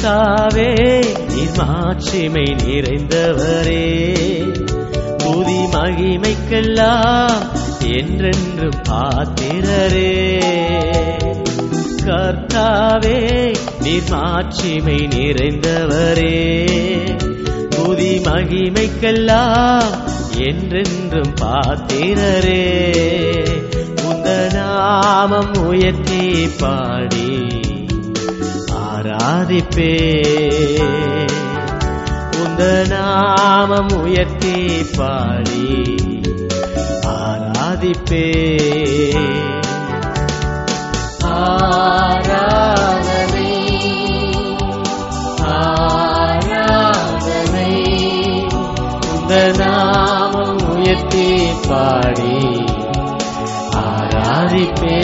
கர்த்தாவே நீர் மாட்சிமை நிறைந்தவரே. புதி மகிமைக்கெல்லாம் என்றென்று பாத்திரரே. கர்த்தாவே நீர் மாட்சிமை நிறைந்தவரே. புதி மகிமைக்கெல்லாம் என்றென்றும் பாத்திரரே. உந்த நாமம் உயர்த்தி பாடி ஆராதி ஆராதிப்பே உந்த நாமம் உயர்த்தி பாடி ஆராதிப்பே. ஆராதனை ஆராதனை. உந்த நாமம் உயர்த்தி பாடி ஆராதிப்பே.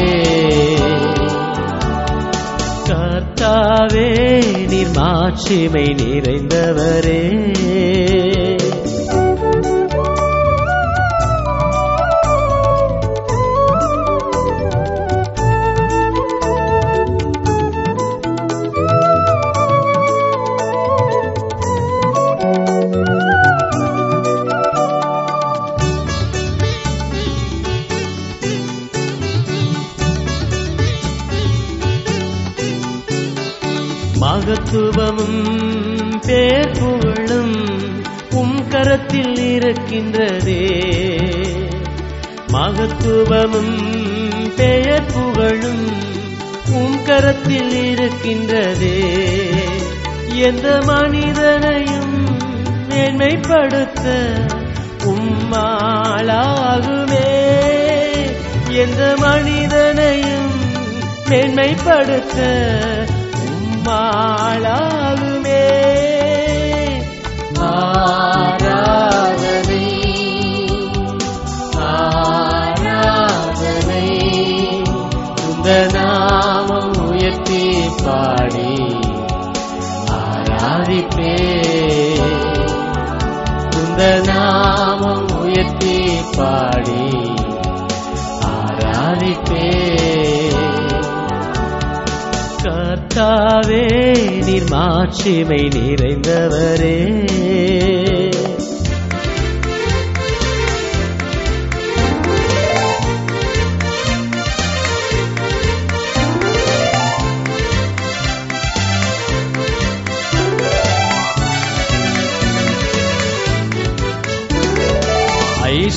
கர்த்தாவே நீர் மாட்சிமை நிறைந்தவரே.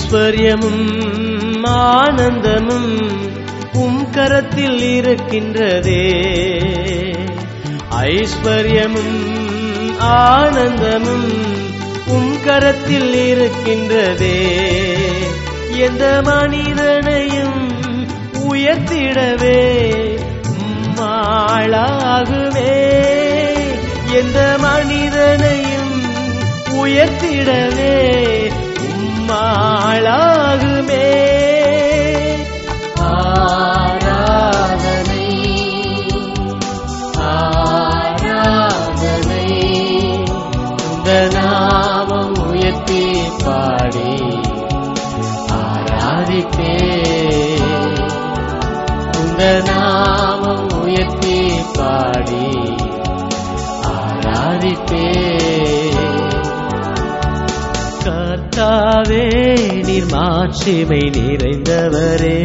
ஐஸ்வர்யமும் ஆனந்தமும் உம் கரத்தில் இருக்கின்றதே. ஐஸ்வர்யமும் ஆனந்தமும் உம் கரத்தில் இருக்கின்றதே. எந்த மனிதனையும் உயர்த்திடவே மாளாகுமே. எந்த மனிதனையும் உயர்த்திடவே உம்மாளாகுமே நாமம் உயர்த்தி பாடி ஆராதிப்பே. உந்த நாமம் உயர்த்தி பாடி ஆராதிப்பே. கர்த்தாவே நீர் மாட்சிமை நிறைந்தவரே.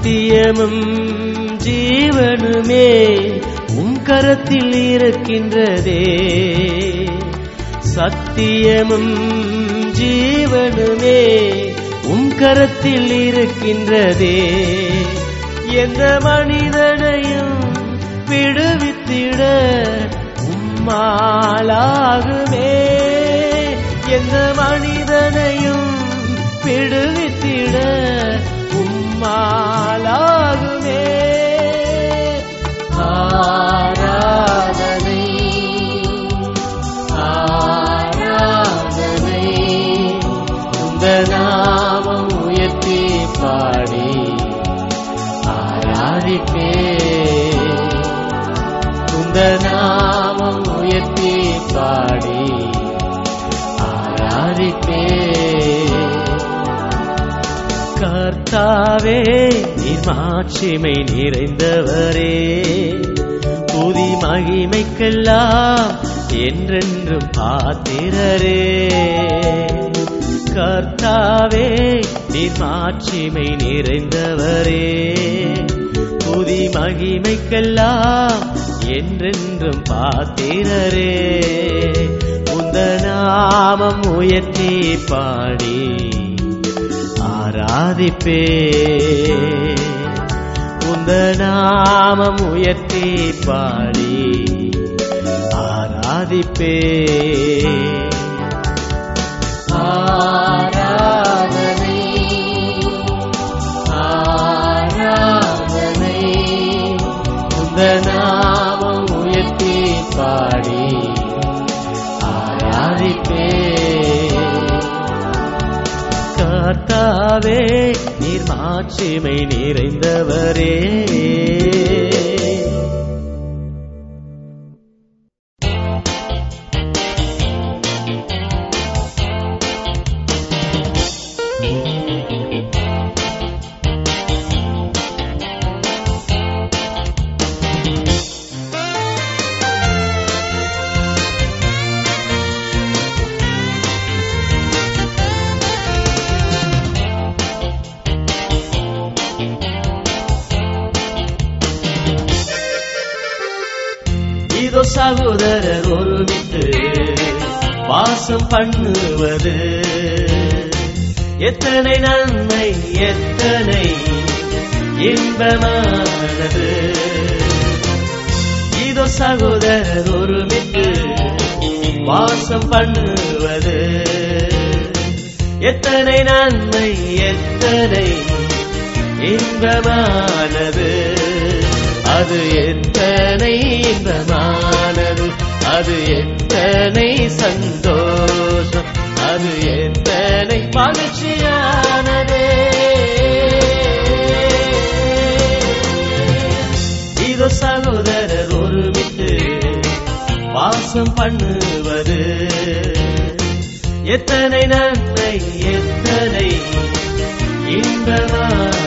சத்தியமும் ஜீவனுமே உம் கரத்தில் இருக்கின்றதே. சத்தியமும் ஜீவனுமே உம் கரத்தில் இருக்கின்றதே. எந்த மனிதனையும் விடுவித்திட உம்மாலாகுமே எந்த மனிதனையும் விடுவித்திட பெருமாளாகுமே ஆராதனை ஆராதனை இந்த நாமம் உயர்த்தி பாடி ஆராதிப்பே. இந்த நாமம் உயர்த்தி பாடி ஆராதிப்பே. கர்த்தாவே நீர் மாட்சிமை நிறைந்தவரே. புதி மகிமைக்கெல்லாம் என்றென்றும் பாத்திரரே. கர்த்தாவே நீர் மாட்சிமை நிறைந்தவரே. புதி மகிமைக்கெல்லாம் என்றென்றும் பாத்திரரே. உந்த நாமம் உயர்த்தி பாடி ஆராதிப்பே உந்த நாமம் உயர்த்தி பாடி ஆராதிப்பே. நாமம் உயர்த்தி பாடி கர்த்தாவே நீர் மாட்சிமை நிறைந்தவரே. பண்ணுவது. எத்தனை நன்மை எத்தனை இன்பமானது. இதோ சகோதரர் ஒருமித்து வாசம் பண்ணுவது. எத்தனை நன்மை எத்தனை இன்பமானது. அது எத்தனை இன்பமானது. அது எத்தனை சந்தோஷம் அது எத்தனை மகிழ்ச்சியானதே. இதோ சகோதரர் விட்டு வாசம் பண்ணுவது. எத்தனை நன்மை எத்தனை இன்பமானது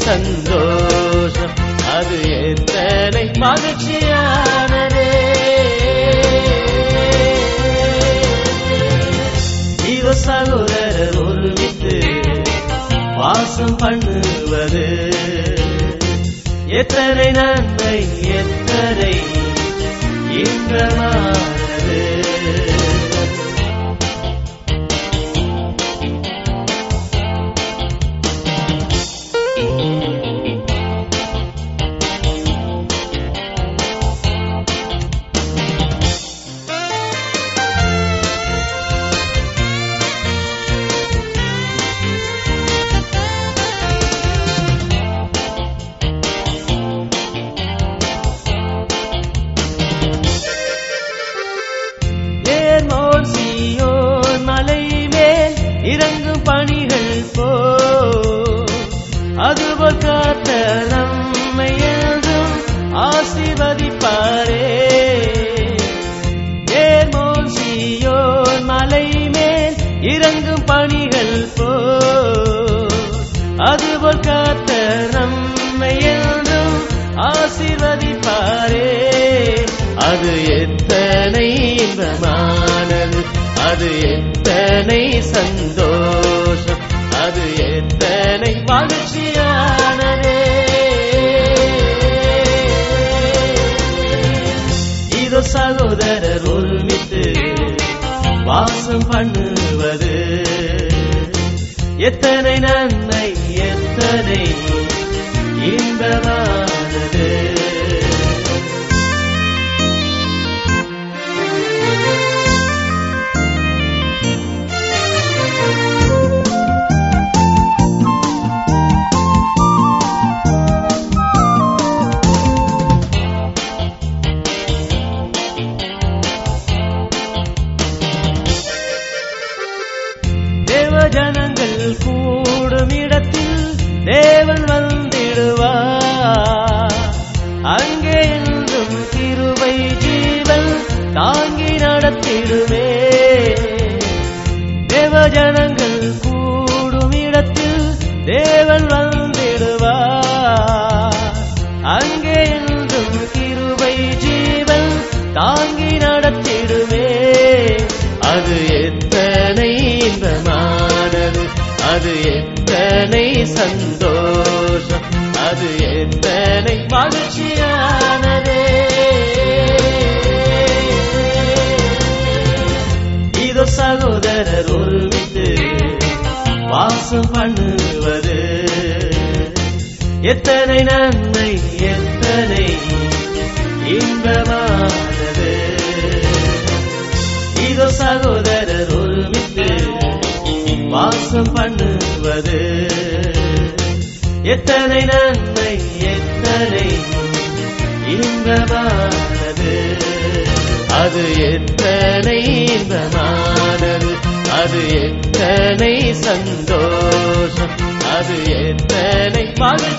சந்தோஷம். அது எத்தனை மகிழ்ச்சியானதே. இவ சகோதரர் ஒருமித்து வாசம் பண்ணுவது. எத்தனை நன்மை எத்தனை இன்பமானது. அது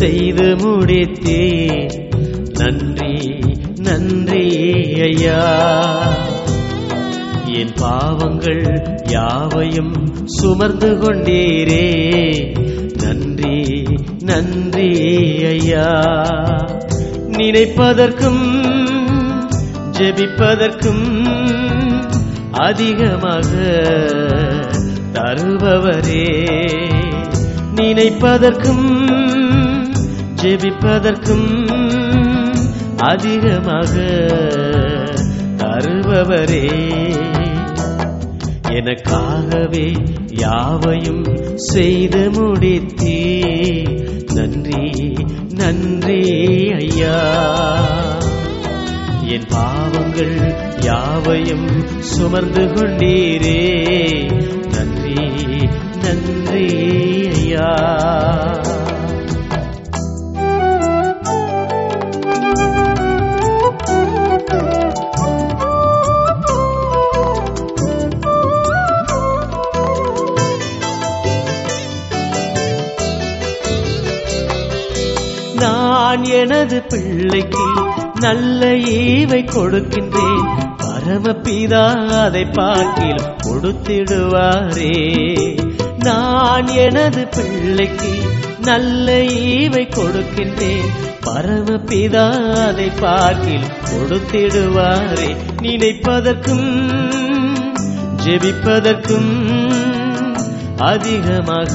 செய்து முடித்தே நன்றி நன்றி ஐயா. என் பாவங்கள் யாவையும் சுமர்ந்து கொண்டீரே. நன்றி நன்றி ஐயா. நினைப்பதற்கும் ஜெபிப்பதற்கும் அதிகமாக தருபவரே. நினைப்பதற்கும் ஜெபிப்பதற்கும் அதிகமாக தருபவரே. எனக்காகவே யாவையும் செய்து முடித்தே நன்றி நன்றி ஐயா. என் பாவங்கள் யாவையும் சுமர்ந்து கொண்டீரே. நன்றி நன்றி ஐயா. எனது பிள்ளைக்கு நல்ல ஈவை கொடுக்கின்றேன். பரமபிதா அதை பார்க்கில் கொடுத்திடுவாரே. நான் எனது பிள்ளைக்கு நல்ல ஈவை கொடுக்கின்றேன். பரமபிதா அதை பார்க்கில் கொடுத்திடுவாரே. நினைப்பதற்கும் ஜெபிப்பதற்கும் அதிகமாக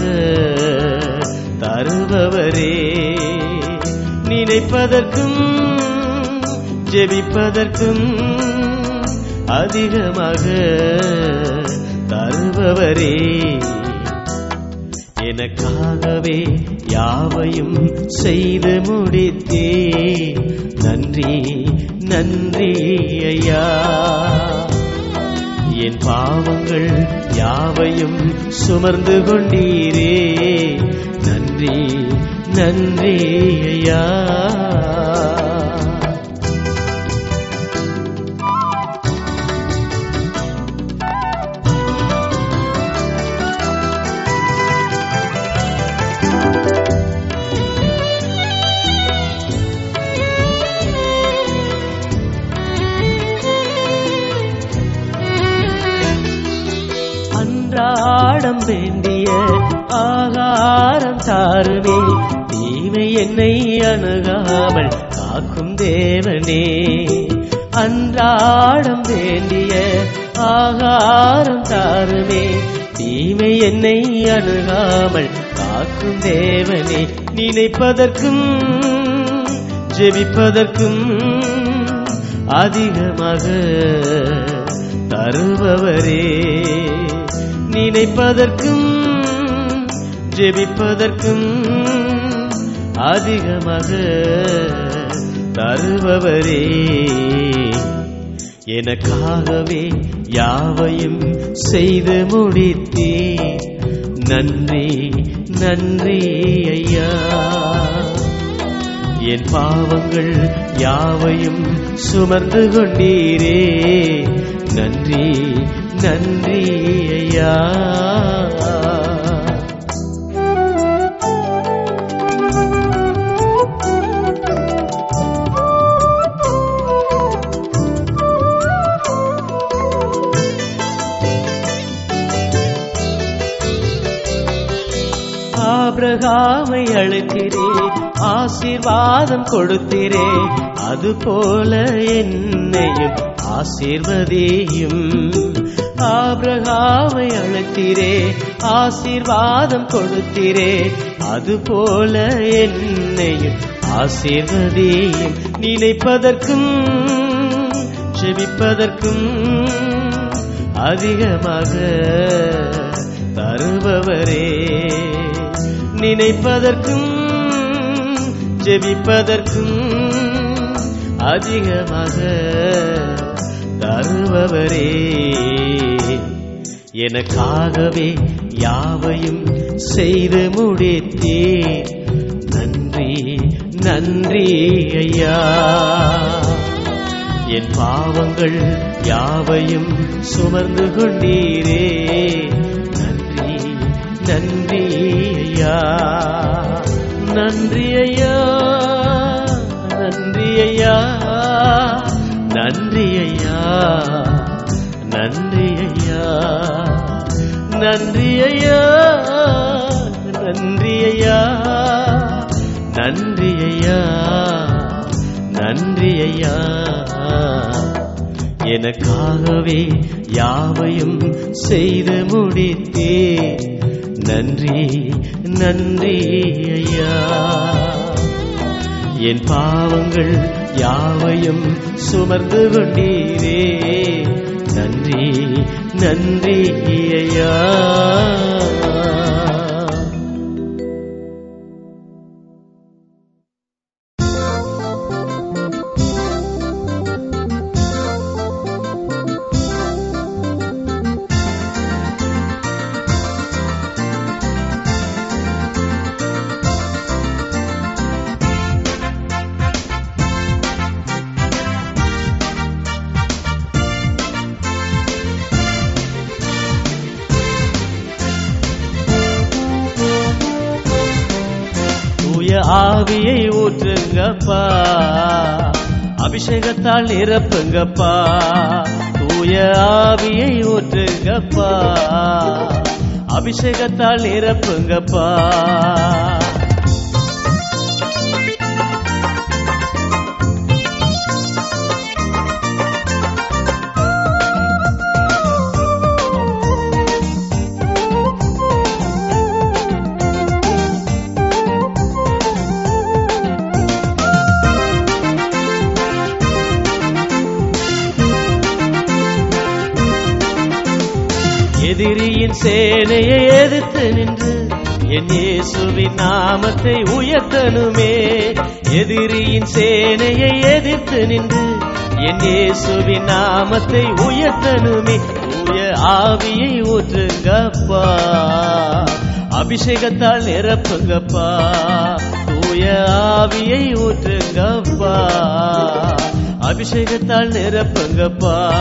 தருபவரே. நினைப்பதற்கும் ஜெபிப்பதற்கும் அதிகமாக தருபவரே. எனக்காகவே யாவையும் செய்து முடித்தே நன்றி நன்றி ஐயா. என் பாவங்கள் யாவையும் சுமர்ந்து கொண்டீரே. நன்றி நன்றி ஐயா அன்றாடம் வேண்டிய ஆகாரம் தாருமே தீமை என்னை அணுகாமல் காக்கும் தேவனே. அன்றாடம் வேண்டிய ஆகாரம் தாருமே. தீமை என்னை அணுகாமல் காக்கும் தேவனே. நினைப்பதற்கும் ஜெபிப்பதற்கும் அதிகமாக தருபவரே. நினைப்பதற்கும் ஜெபிப்பதற்கும் அதிகமாக தருபவரே. எனக்காகவே யாவையும் செய்து முடித்தே நன்றி நன்றி ஐயா. என் பாவங்கள் யாவையும் சுமந்து கொண்டீரே. நன்றி நன்றி ஐயா. ஆபிரகாமை அழைத்திரே ஆசீர்வாதம் கொடுத்திரே அது போல என்னையும் ஆசீர்வதியும். ஆபிரகாமை அழைத்திரே ஆசீர்வாதம் கொடுத்திரே அது போல என்னையும் ஆசீர்வதியும். நினைப்பதற்கும் செவிப்பதற்கும் அதிகமாக தருபவரே. நினைப்பதற்கும் ஜெபிப்பதற்கும் அதிகமாக தருபவரே. எனக்காகவே யாவையும் செய்து முடித்தே நன்றி நன்றி ஐயா. என் பாவங்கள் யாவையும் சுமர்ந்து கொண்டீரே. நன்றி நன்றி ஐயா. நன்றி ஐயா. நன்றி ஐயா. நன்றி ஐயா. நன்றி ஐயா. நன்றி ஐயா. நன்றி ஐயா. நன்றி ஐயா. நன்றி ஐயா. எனக்காகவே யாவையும் செய்து முடித்தே நன்றி நன்றி ஐயா. என் பாவங்கள் யாவையும் சுமர்ந்து கொண்டீரே. நன்றி நன்றி ஐயா. அபிஷேகத்தால் நிரப்புங்கப்பா. தூய ஆவியை ஊற்றுங்கப்பா. அபிஷேகத்தால் நிரப்புங்கப்பா. சேனையை எதிர்த்து நின்று என் இயேசுவின் நாமத்தை உயர்த்தனுமே எதிரியின் சேனையை எதிர்த்து நின்று என் இயேசுவின் நாமத்தை உயர்த்தனுமே உய ஆவியை ஊற்றுங்கப்பா. அபிஷேகத்தால் நிரப்புங்கப்பா. தூய ஆவியை ஊற்றுங்கப்பா. அபிஷேகத்தால் நிரப்புங்கப்பா.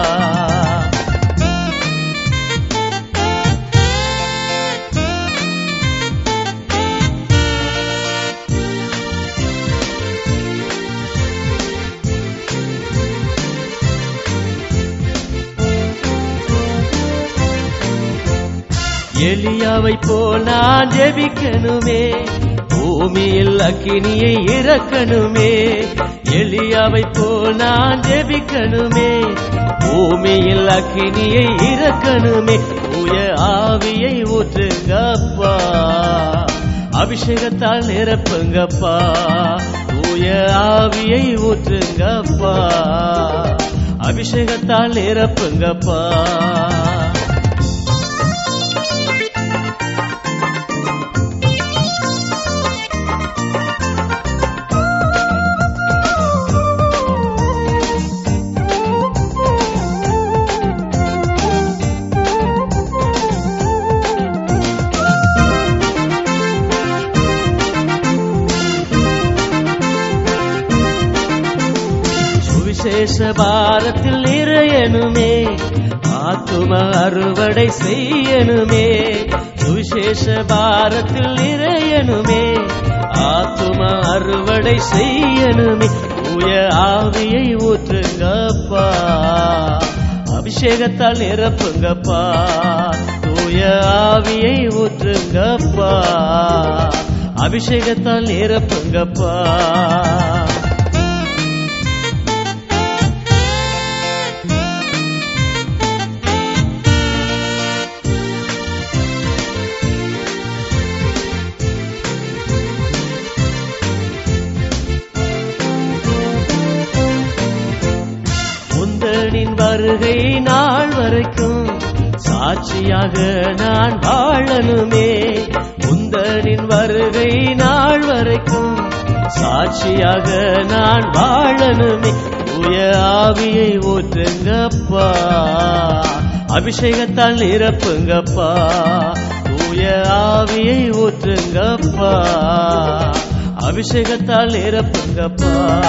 எலியாவை போல் நான் ஜெபிக்கணுமே. பூமியில் அக்கினியை இறக்கணுமே. எலியாவை போல் நான் ஜெபிக்கணுமே. பூமியில் அக்கினியை இறக்கணுமே. தூய ஆவியை ஊற்றுங்கப்பா. அபிஷேகத்தால் நிரப்புங்கப்பா. தூய ஆவியை ஊற்றுங்கப்பா. அபிஷேகத்தால் நிரப்புங்கப்பா. பாரத்தில் நிறையணுமே. ஆத்தும அறுவடை செய்யணுமே. சுவிசேஷ பாரத்தில் நிறையணுமே. ஆத்தும அறுவடை செய்யணுமே. தூய ஆவியை ஊற்றுங்கப்பா. அபிஷேகத்தால் நிரப்புங்கப்பா. தூய ஆவியை ஊற்றுங்கப்பா. அபிஷேகத்தால் நிரப்புங்கப்பா. வருகை நாள் வரைக்கும் சாட்சியாக நான் வாழணுமே. உந்தரின் வருகை நாள் வரைக்கும் சாட்சியாக நான் வாழணுமே. தூய ஆவியை ஊற்றுங்கப்பா. அபிஷேகத்தால் நிரப்புங்கப்பா. தூய ஆவியை ஊற்றுங்கப்பா. அபிஷேகத்தால் நிரப்புங்கப்பா.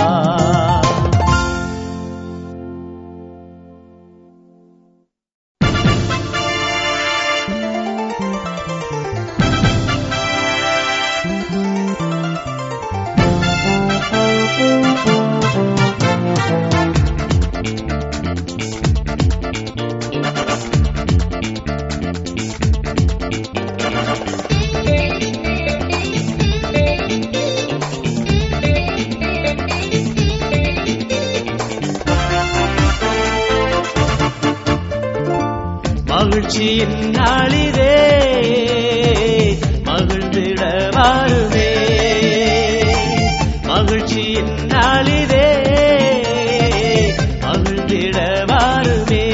வாருமே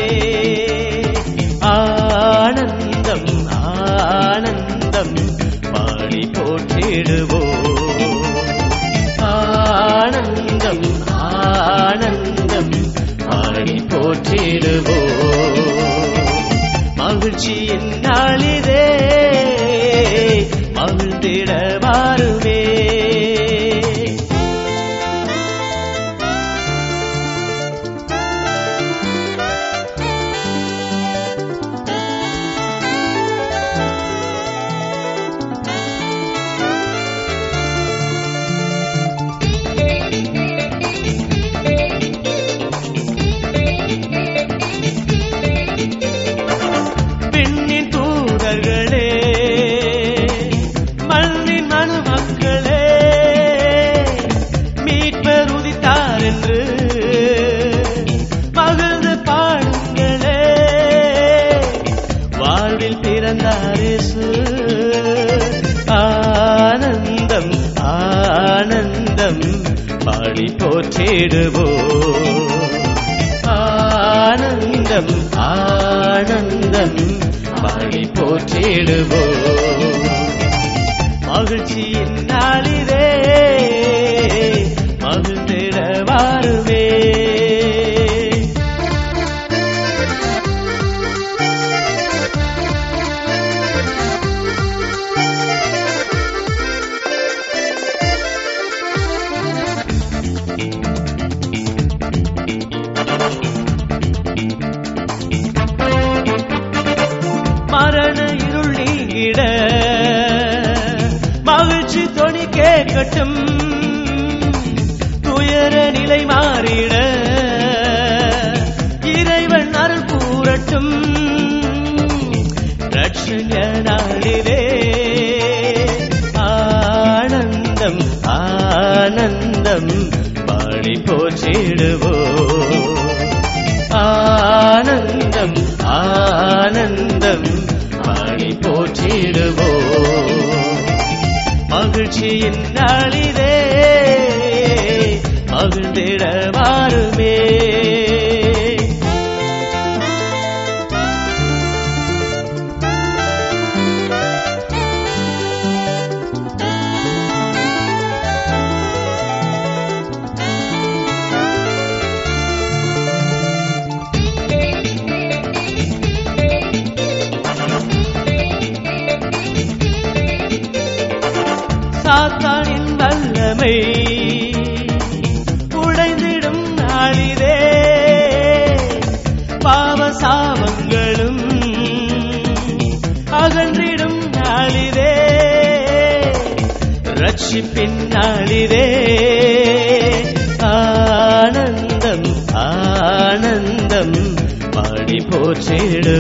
ஆனந்தம் ஆனந்தம் பாடி போற்றிடுவோம் ஆனந்தம் ஆனந்தம் பாடி போற்றிடுவோம் மகிழ்ச்சியின் நாளிதே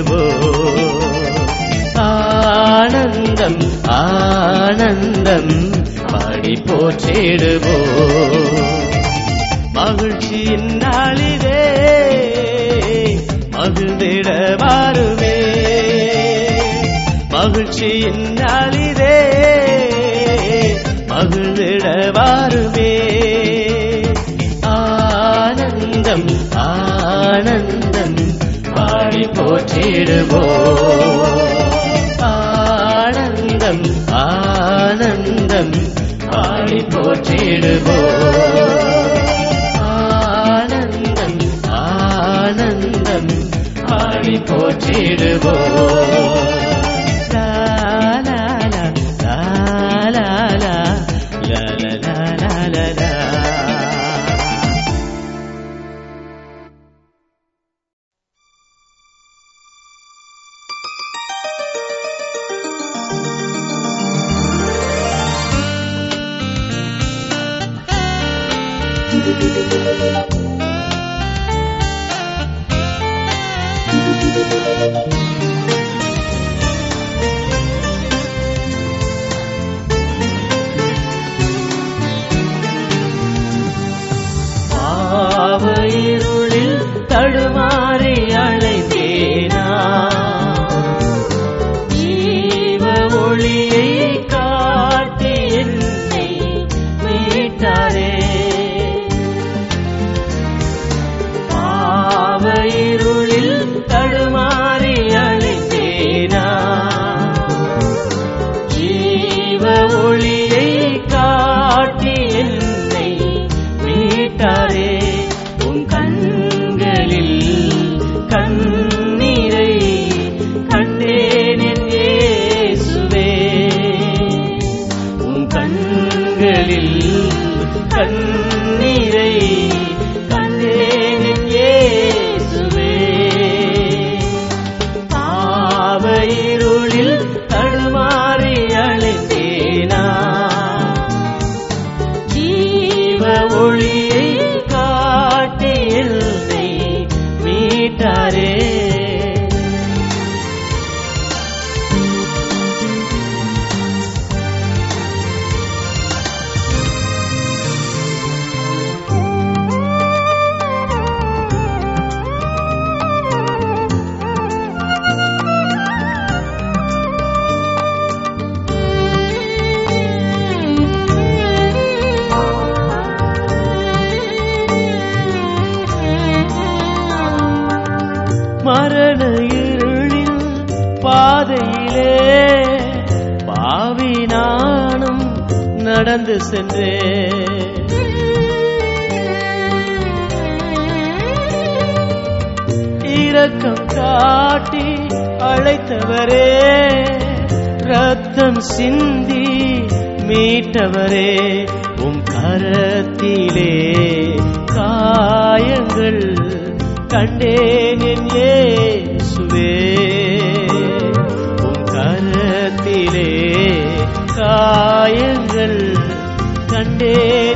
விடுவோ ஆனந்தம் ஆனந்தம் பாடி போற்றிடுவோ? மகிழ்ச்சியின் நாளிலே மகிழ்ந்திட வாருமே. மகிழ்ச்சியின் நாளிலே மகிழ்ந்திட வாருமே. ஆனந்தம் ஆனந்தம் போற்றிடுவோம் ஆனந்தம் ஆனந்தம் பாடி போற்றிடுவோம் ஆனந்தம் ஆனந்தம் பாடி போற்றிடுவோம் கடந்து சென்றேன் இரக்கம் காட்டி அழைத்தவரே ரத்தம் சிந்தி மீட்டவரே உம் கரத்திலே காயங்கள் கண்டேன் என் ஏசுவே உம் கரத்திலே காயங்கள் day.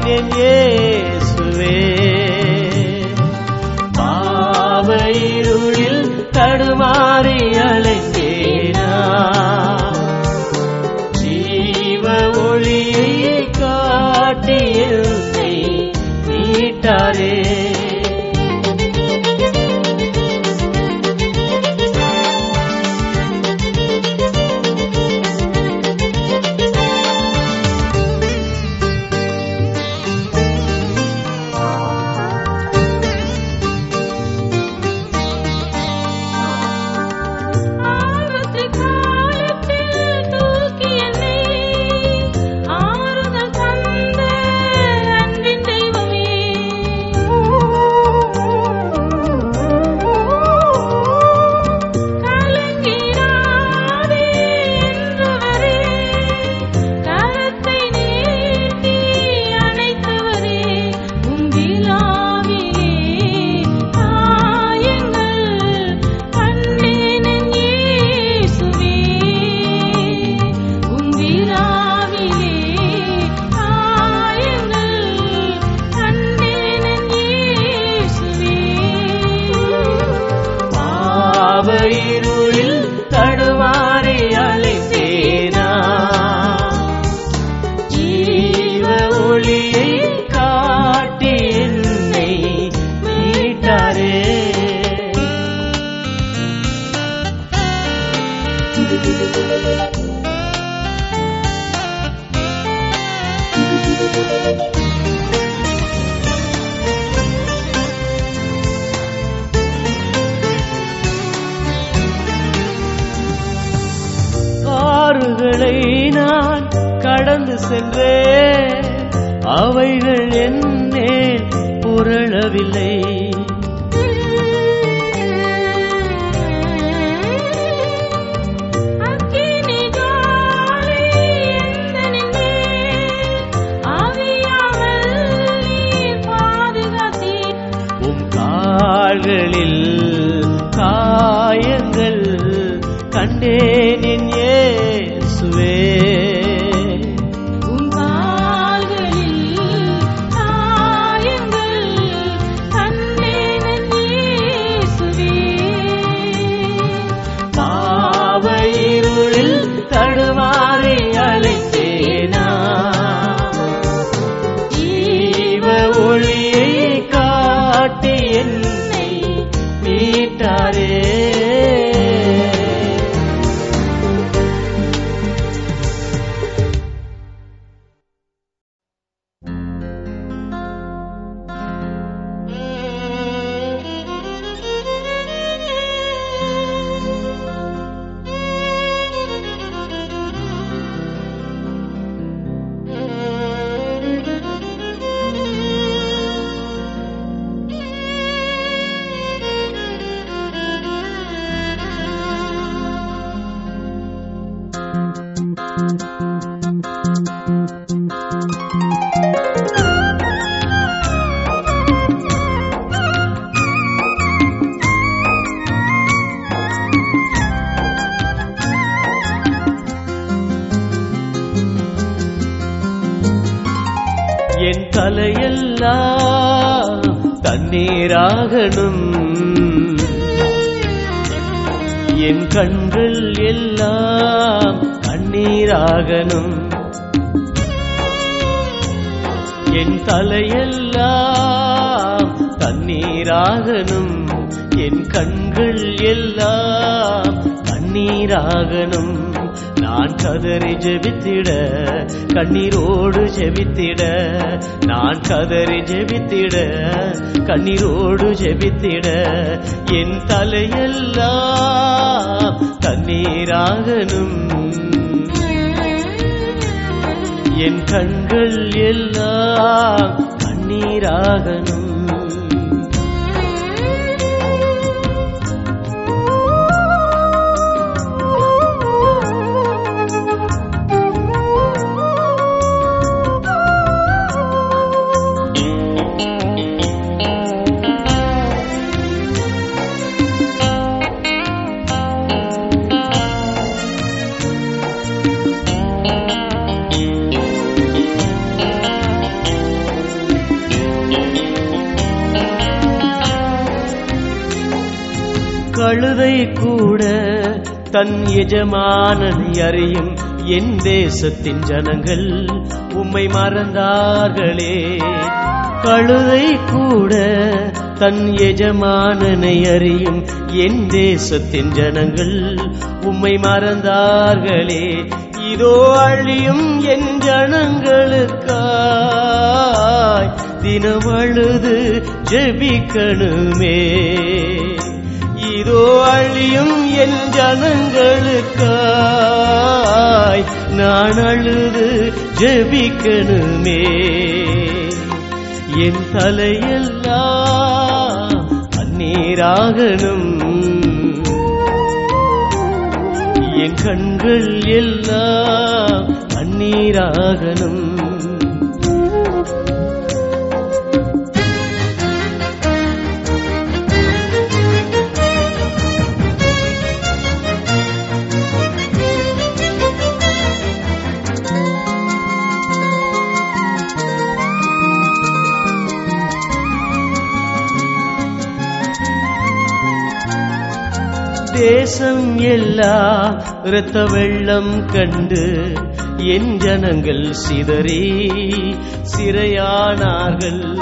நான் கதறி ஜெபித்திட கண்ணீரோடு ஜெபித்திட என் தலையெல்லாம் தண்ணீராகணும். என் கண்கள் எல்லாம் கண்ணீராகணும் கூட தன் எஜமானனை அறியும் என் தேசத்தின் ஜனங்கள் உம்மை மறந்தார்களே. கழுதை கூட தன் எஜமானனை அறியும் என் தேசத்தின் ஜனங்கள் உம்மை மறந்தார்களே. இதோ அழியும் என் ஜனங்களுக்காய் தினம் அழுது ஜெபிக்கணுமே. இதோ அழியும் என் ஜனங்களுக்காய் நான் அழுது ஜெபிக்கணுமே. என் தலையெல்லாம் அந்நீராகணும் என் கண்கள் எல்லாம் அந்நீராகணும் தேசம் எல்லாம் இரத்த வெள்ளம் கண்டு என் ஜனங்கள் சிதறி சிறையானார்கள்.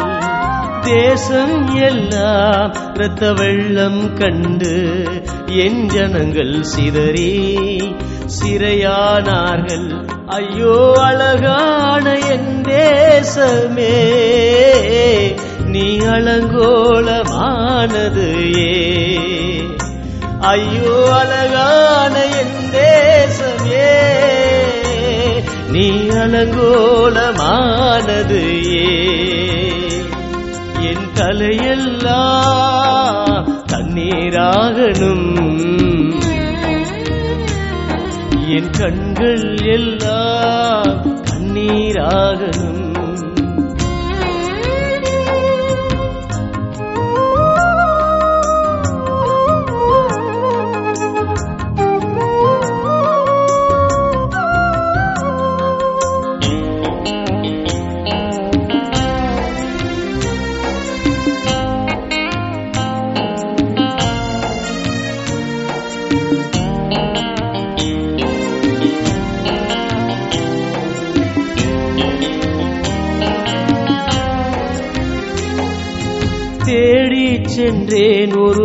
தேசம் எல்லாம் இரத்த வெள்ளம் கண்டு என் ஜனங்கள் சிதறி சிறையானார்கள். ஐயோ அழகான என் தேசமே நீ அலங்கோலமானது ஏ. ஐயோ அழகான என் தேசமே. நீ அலங்கோலமானது என் தலையெல்லாம் தண்ணீராகணும். என் கண்கள் எல்லாம் கண்ணீராகணும்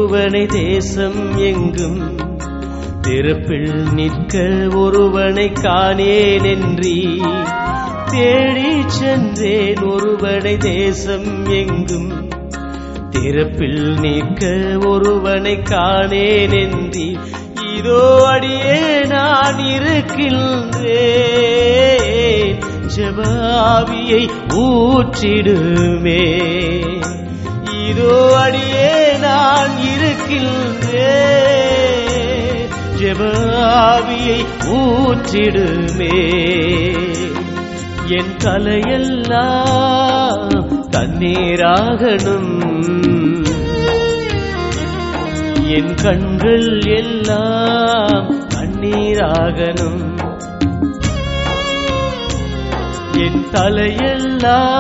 ஒருவனை தேசம் எங்கும் திறப்பில் நிற்க ஒருவனை காணேன் என்றி. தேடி சென்றேன் ஒருவனை தேசம் எங்கும் திறப்பில் நிற்க ஒருவனை காணேன் என்றி. இதோ அடியே நான் இருக்கின்றேன் ஜபாவியை ஊற்றிடுமே. இதோ அடியே நான் இருக்கின்றேன் ஜெபாவியை ஊற்றிடுமே. என் தலையெல்லாம் தண்ணீராகணும். என் கண்கள் எல்லாம் கண்ணீராகணும் என் தலையெல்லாம்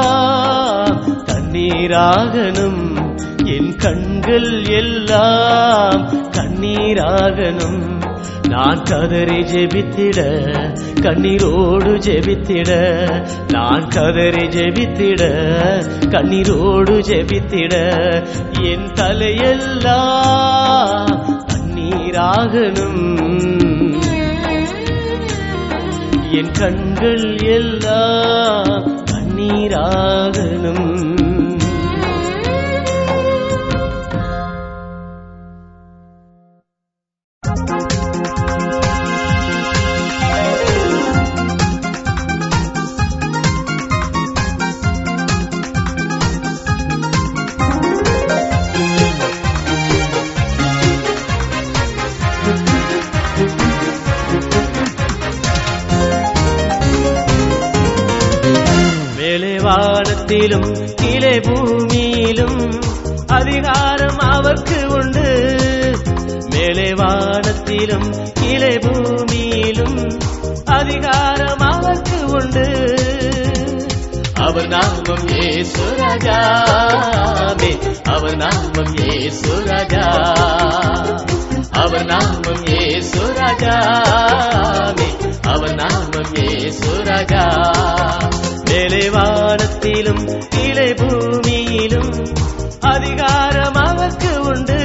தண்ணீராகணும். கண்கள் எல்லாம் கண்ணீராகணும். நான் கதறி ஜெபித்திட கண்ணீரோடு ஜெபித்திட நான் கதறி ஜெபித்திட கண்ணீரோடு ஜெபித்திட. என் தலையெல்லாம் கண்ணீராகணும். என் கண்கள் எல்லாம் கண்ணீராகணும். வானத்திலும் கீழே பூமியிலும் அதிகாரம் அவர்க்கு உண்டு. மேலே வானத்திலும் கீழே பூமியிலும் அதிகாரம் அவர்க்கு உண்டு. அவர் நாமம் ஏசு ராஜாவே அவர் நாமம் ஏசு ராஜா அவர் நாமம் ஏசு ராஜாவே அவர் நாமம் ஏசு ராஜா. மேலே வானத்திலும் கீழே பூமியிலும் அதிகாரம் அவருக்கு உண்டு.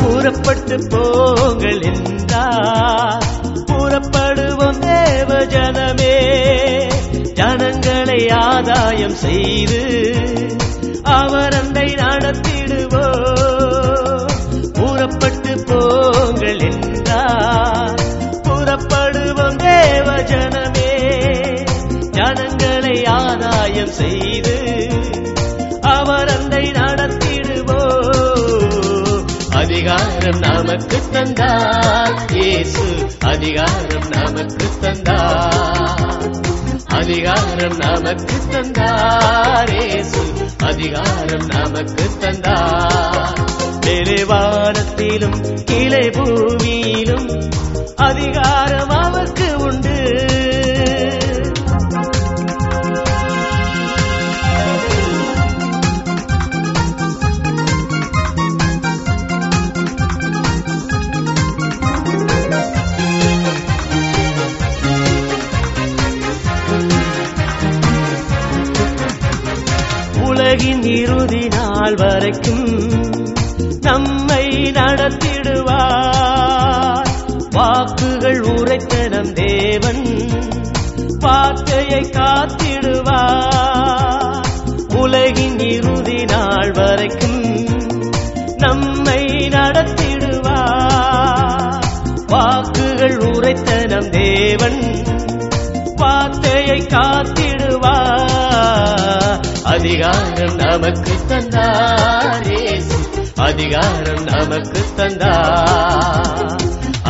புறப்பட்டு போங்கள் என்றார். புறப்படுவோம் தேவ ஜனமே ஜனங்களை ஆதாயம் செய்து அவர் அண்டை நடத்திடுவோ புறப்பட்டு போங்கள் என்றார். புறப்படுவோம் தேவ ஜனமே ஜனங்களை ஆதாயம் செய்து அவர் அண்டை நடத்திடுவோ அதிகாரம் நமக்கு தந்தார். இயேசு அதிகாரம் நமக்கு தந்தார். அதிகாரம் நமக்கு தந்தார். இயேசு அதிகாரம் நமக்கு தந்தார். மேலே வானத்திலும் கீழே பூமியிலும் அதிகாரம் அவருக்கு உண்டு. இறுதி நாள் வரைக்கும் நம்மை நடத்திடுவார். வாக்குகள் உரைத்த நம் தேவன் வார்த்தையை காத்திடுவார். உலகின் இறுதி நாள் வரைக்கும் நம்மை நடத்திடுவார். வாக்குகள் உரைத்த நம் தேவன் வார்த்தையை காத்திடு அதிகாரம் நமக்கு தந்தார் இயேசு அதிகாரம் நமக்கு தந்தார்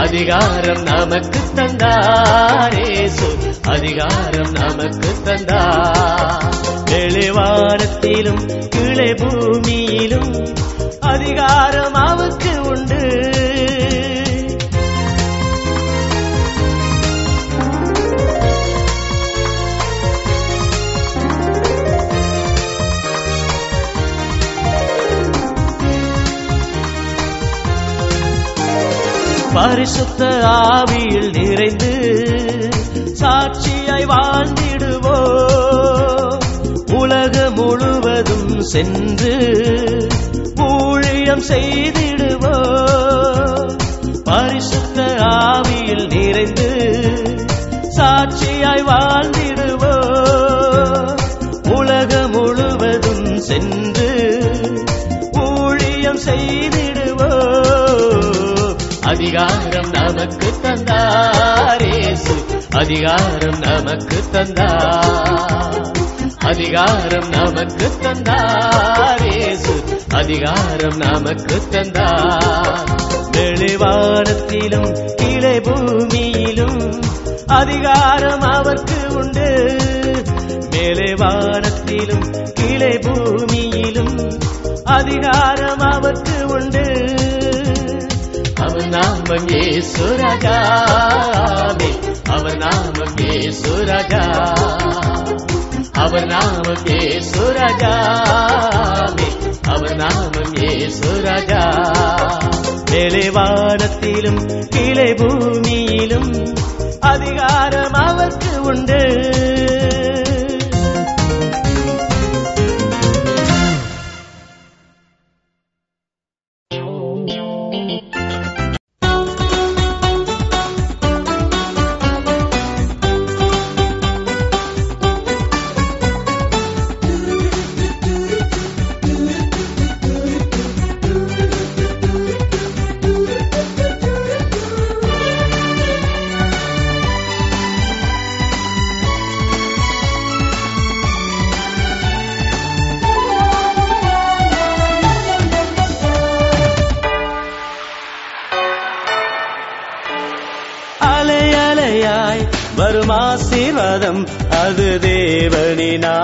அதிகாரம் நமக்கு தந்தார் இயேசு அதிகாரம் நமக்கு தந்தார் வெளிவானத்திலும் கீழே பூமியிலும் அதிகாரம் அவருக்கு உண்டு பரிசுத்த ஆவியில் நிறைந்து சாட்சியாய் வாழ்ந்திடுவோ. உலக முழுவதும் சென்று ஊழியம் செய்திடுவோ. பரிசுத்த ஆவியில் நிறைந்து சாட்சியாய் வாழ்ந்திடுவோ. உலக முழுவதும் சென்று ஊழியம் செய்திடுவோ அதிகாரம் நமக்கு தந்தாரேசு அதிகாரம் நமக்கு தந்தார். அதிகாரம் நமக்கு தந்தாரேசு அதிகாரம் நமக்கு தந்தார். வெளிவானத்திலும் கீழே பூமியிலும் அதிகாரம் அவருக்கு உண்டு. மேலே வானத்திலும் கீழே பூமியிலும் அதிகாரம் அவருக்கு உண்டு. நாமம் ஏசு அவர் நாமம் ஏசு அவர் நாமம் ஏசு அவர் நாமம் ஏசு மேலே வானத்திலும் கீழே பூமியிலும் அதிகாரம் அவருக்கு உண்டு.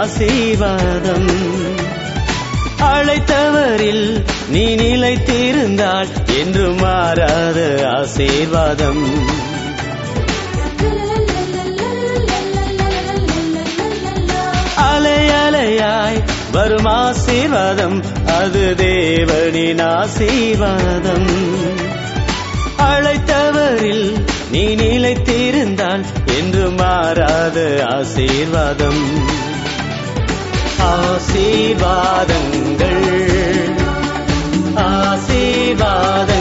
ஆசீர்வாதம். அழைத்தவரில் நீ நிலைத்திருந்தால் என்று மாறாத ஆசீர்வாதம். அலையலையாய் வரும் ஆசீர்வாதம் அது தேவனின் ஆசீர்வாதம். அழைத்தவரில் நீ நிலைத்திருந்தால் என்று மாறாத ஆசீர்வாதம். ஆசீர்வாதங்கள். ஆசீர்வாத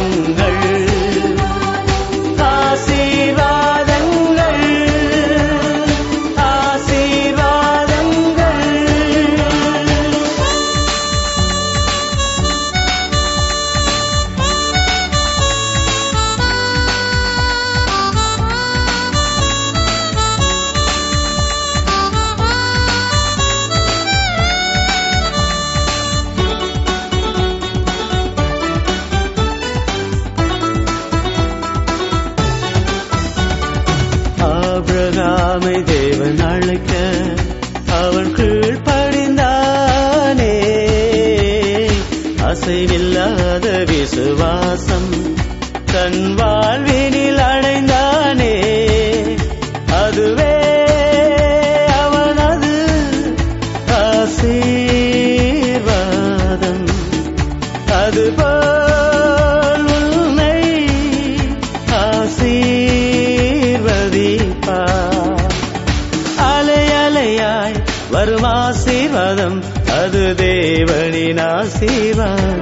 செய்வான்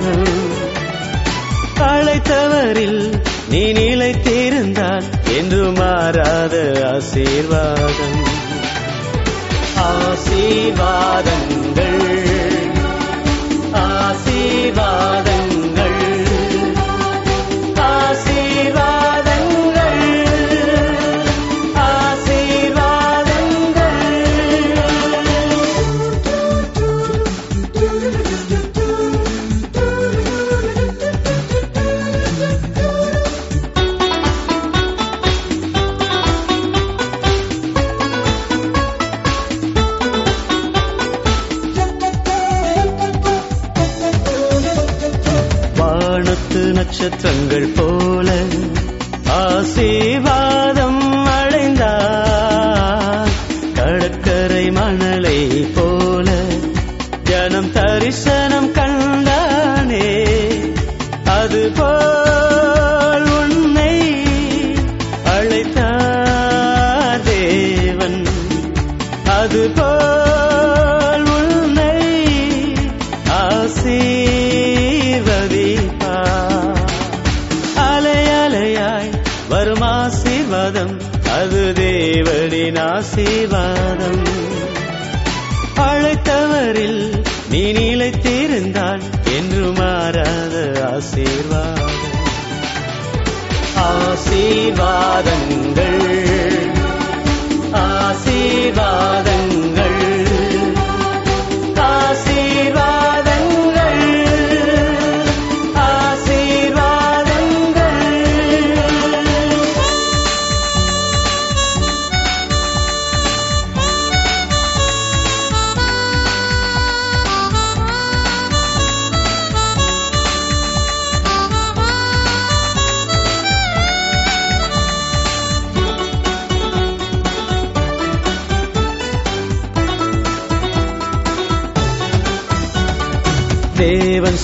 அழைத்தவரில் நீ நிலைத்திருந்தால் என்று மாறாத ஆசீர்வாதம். ஆசீர்வாதம்.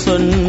சொன்ன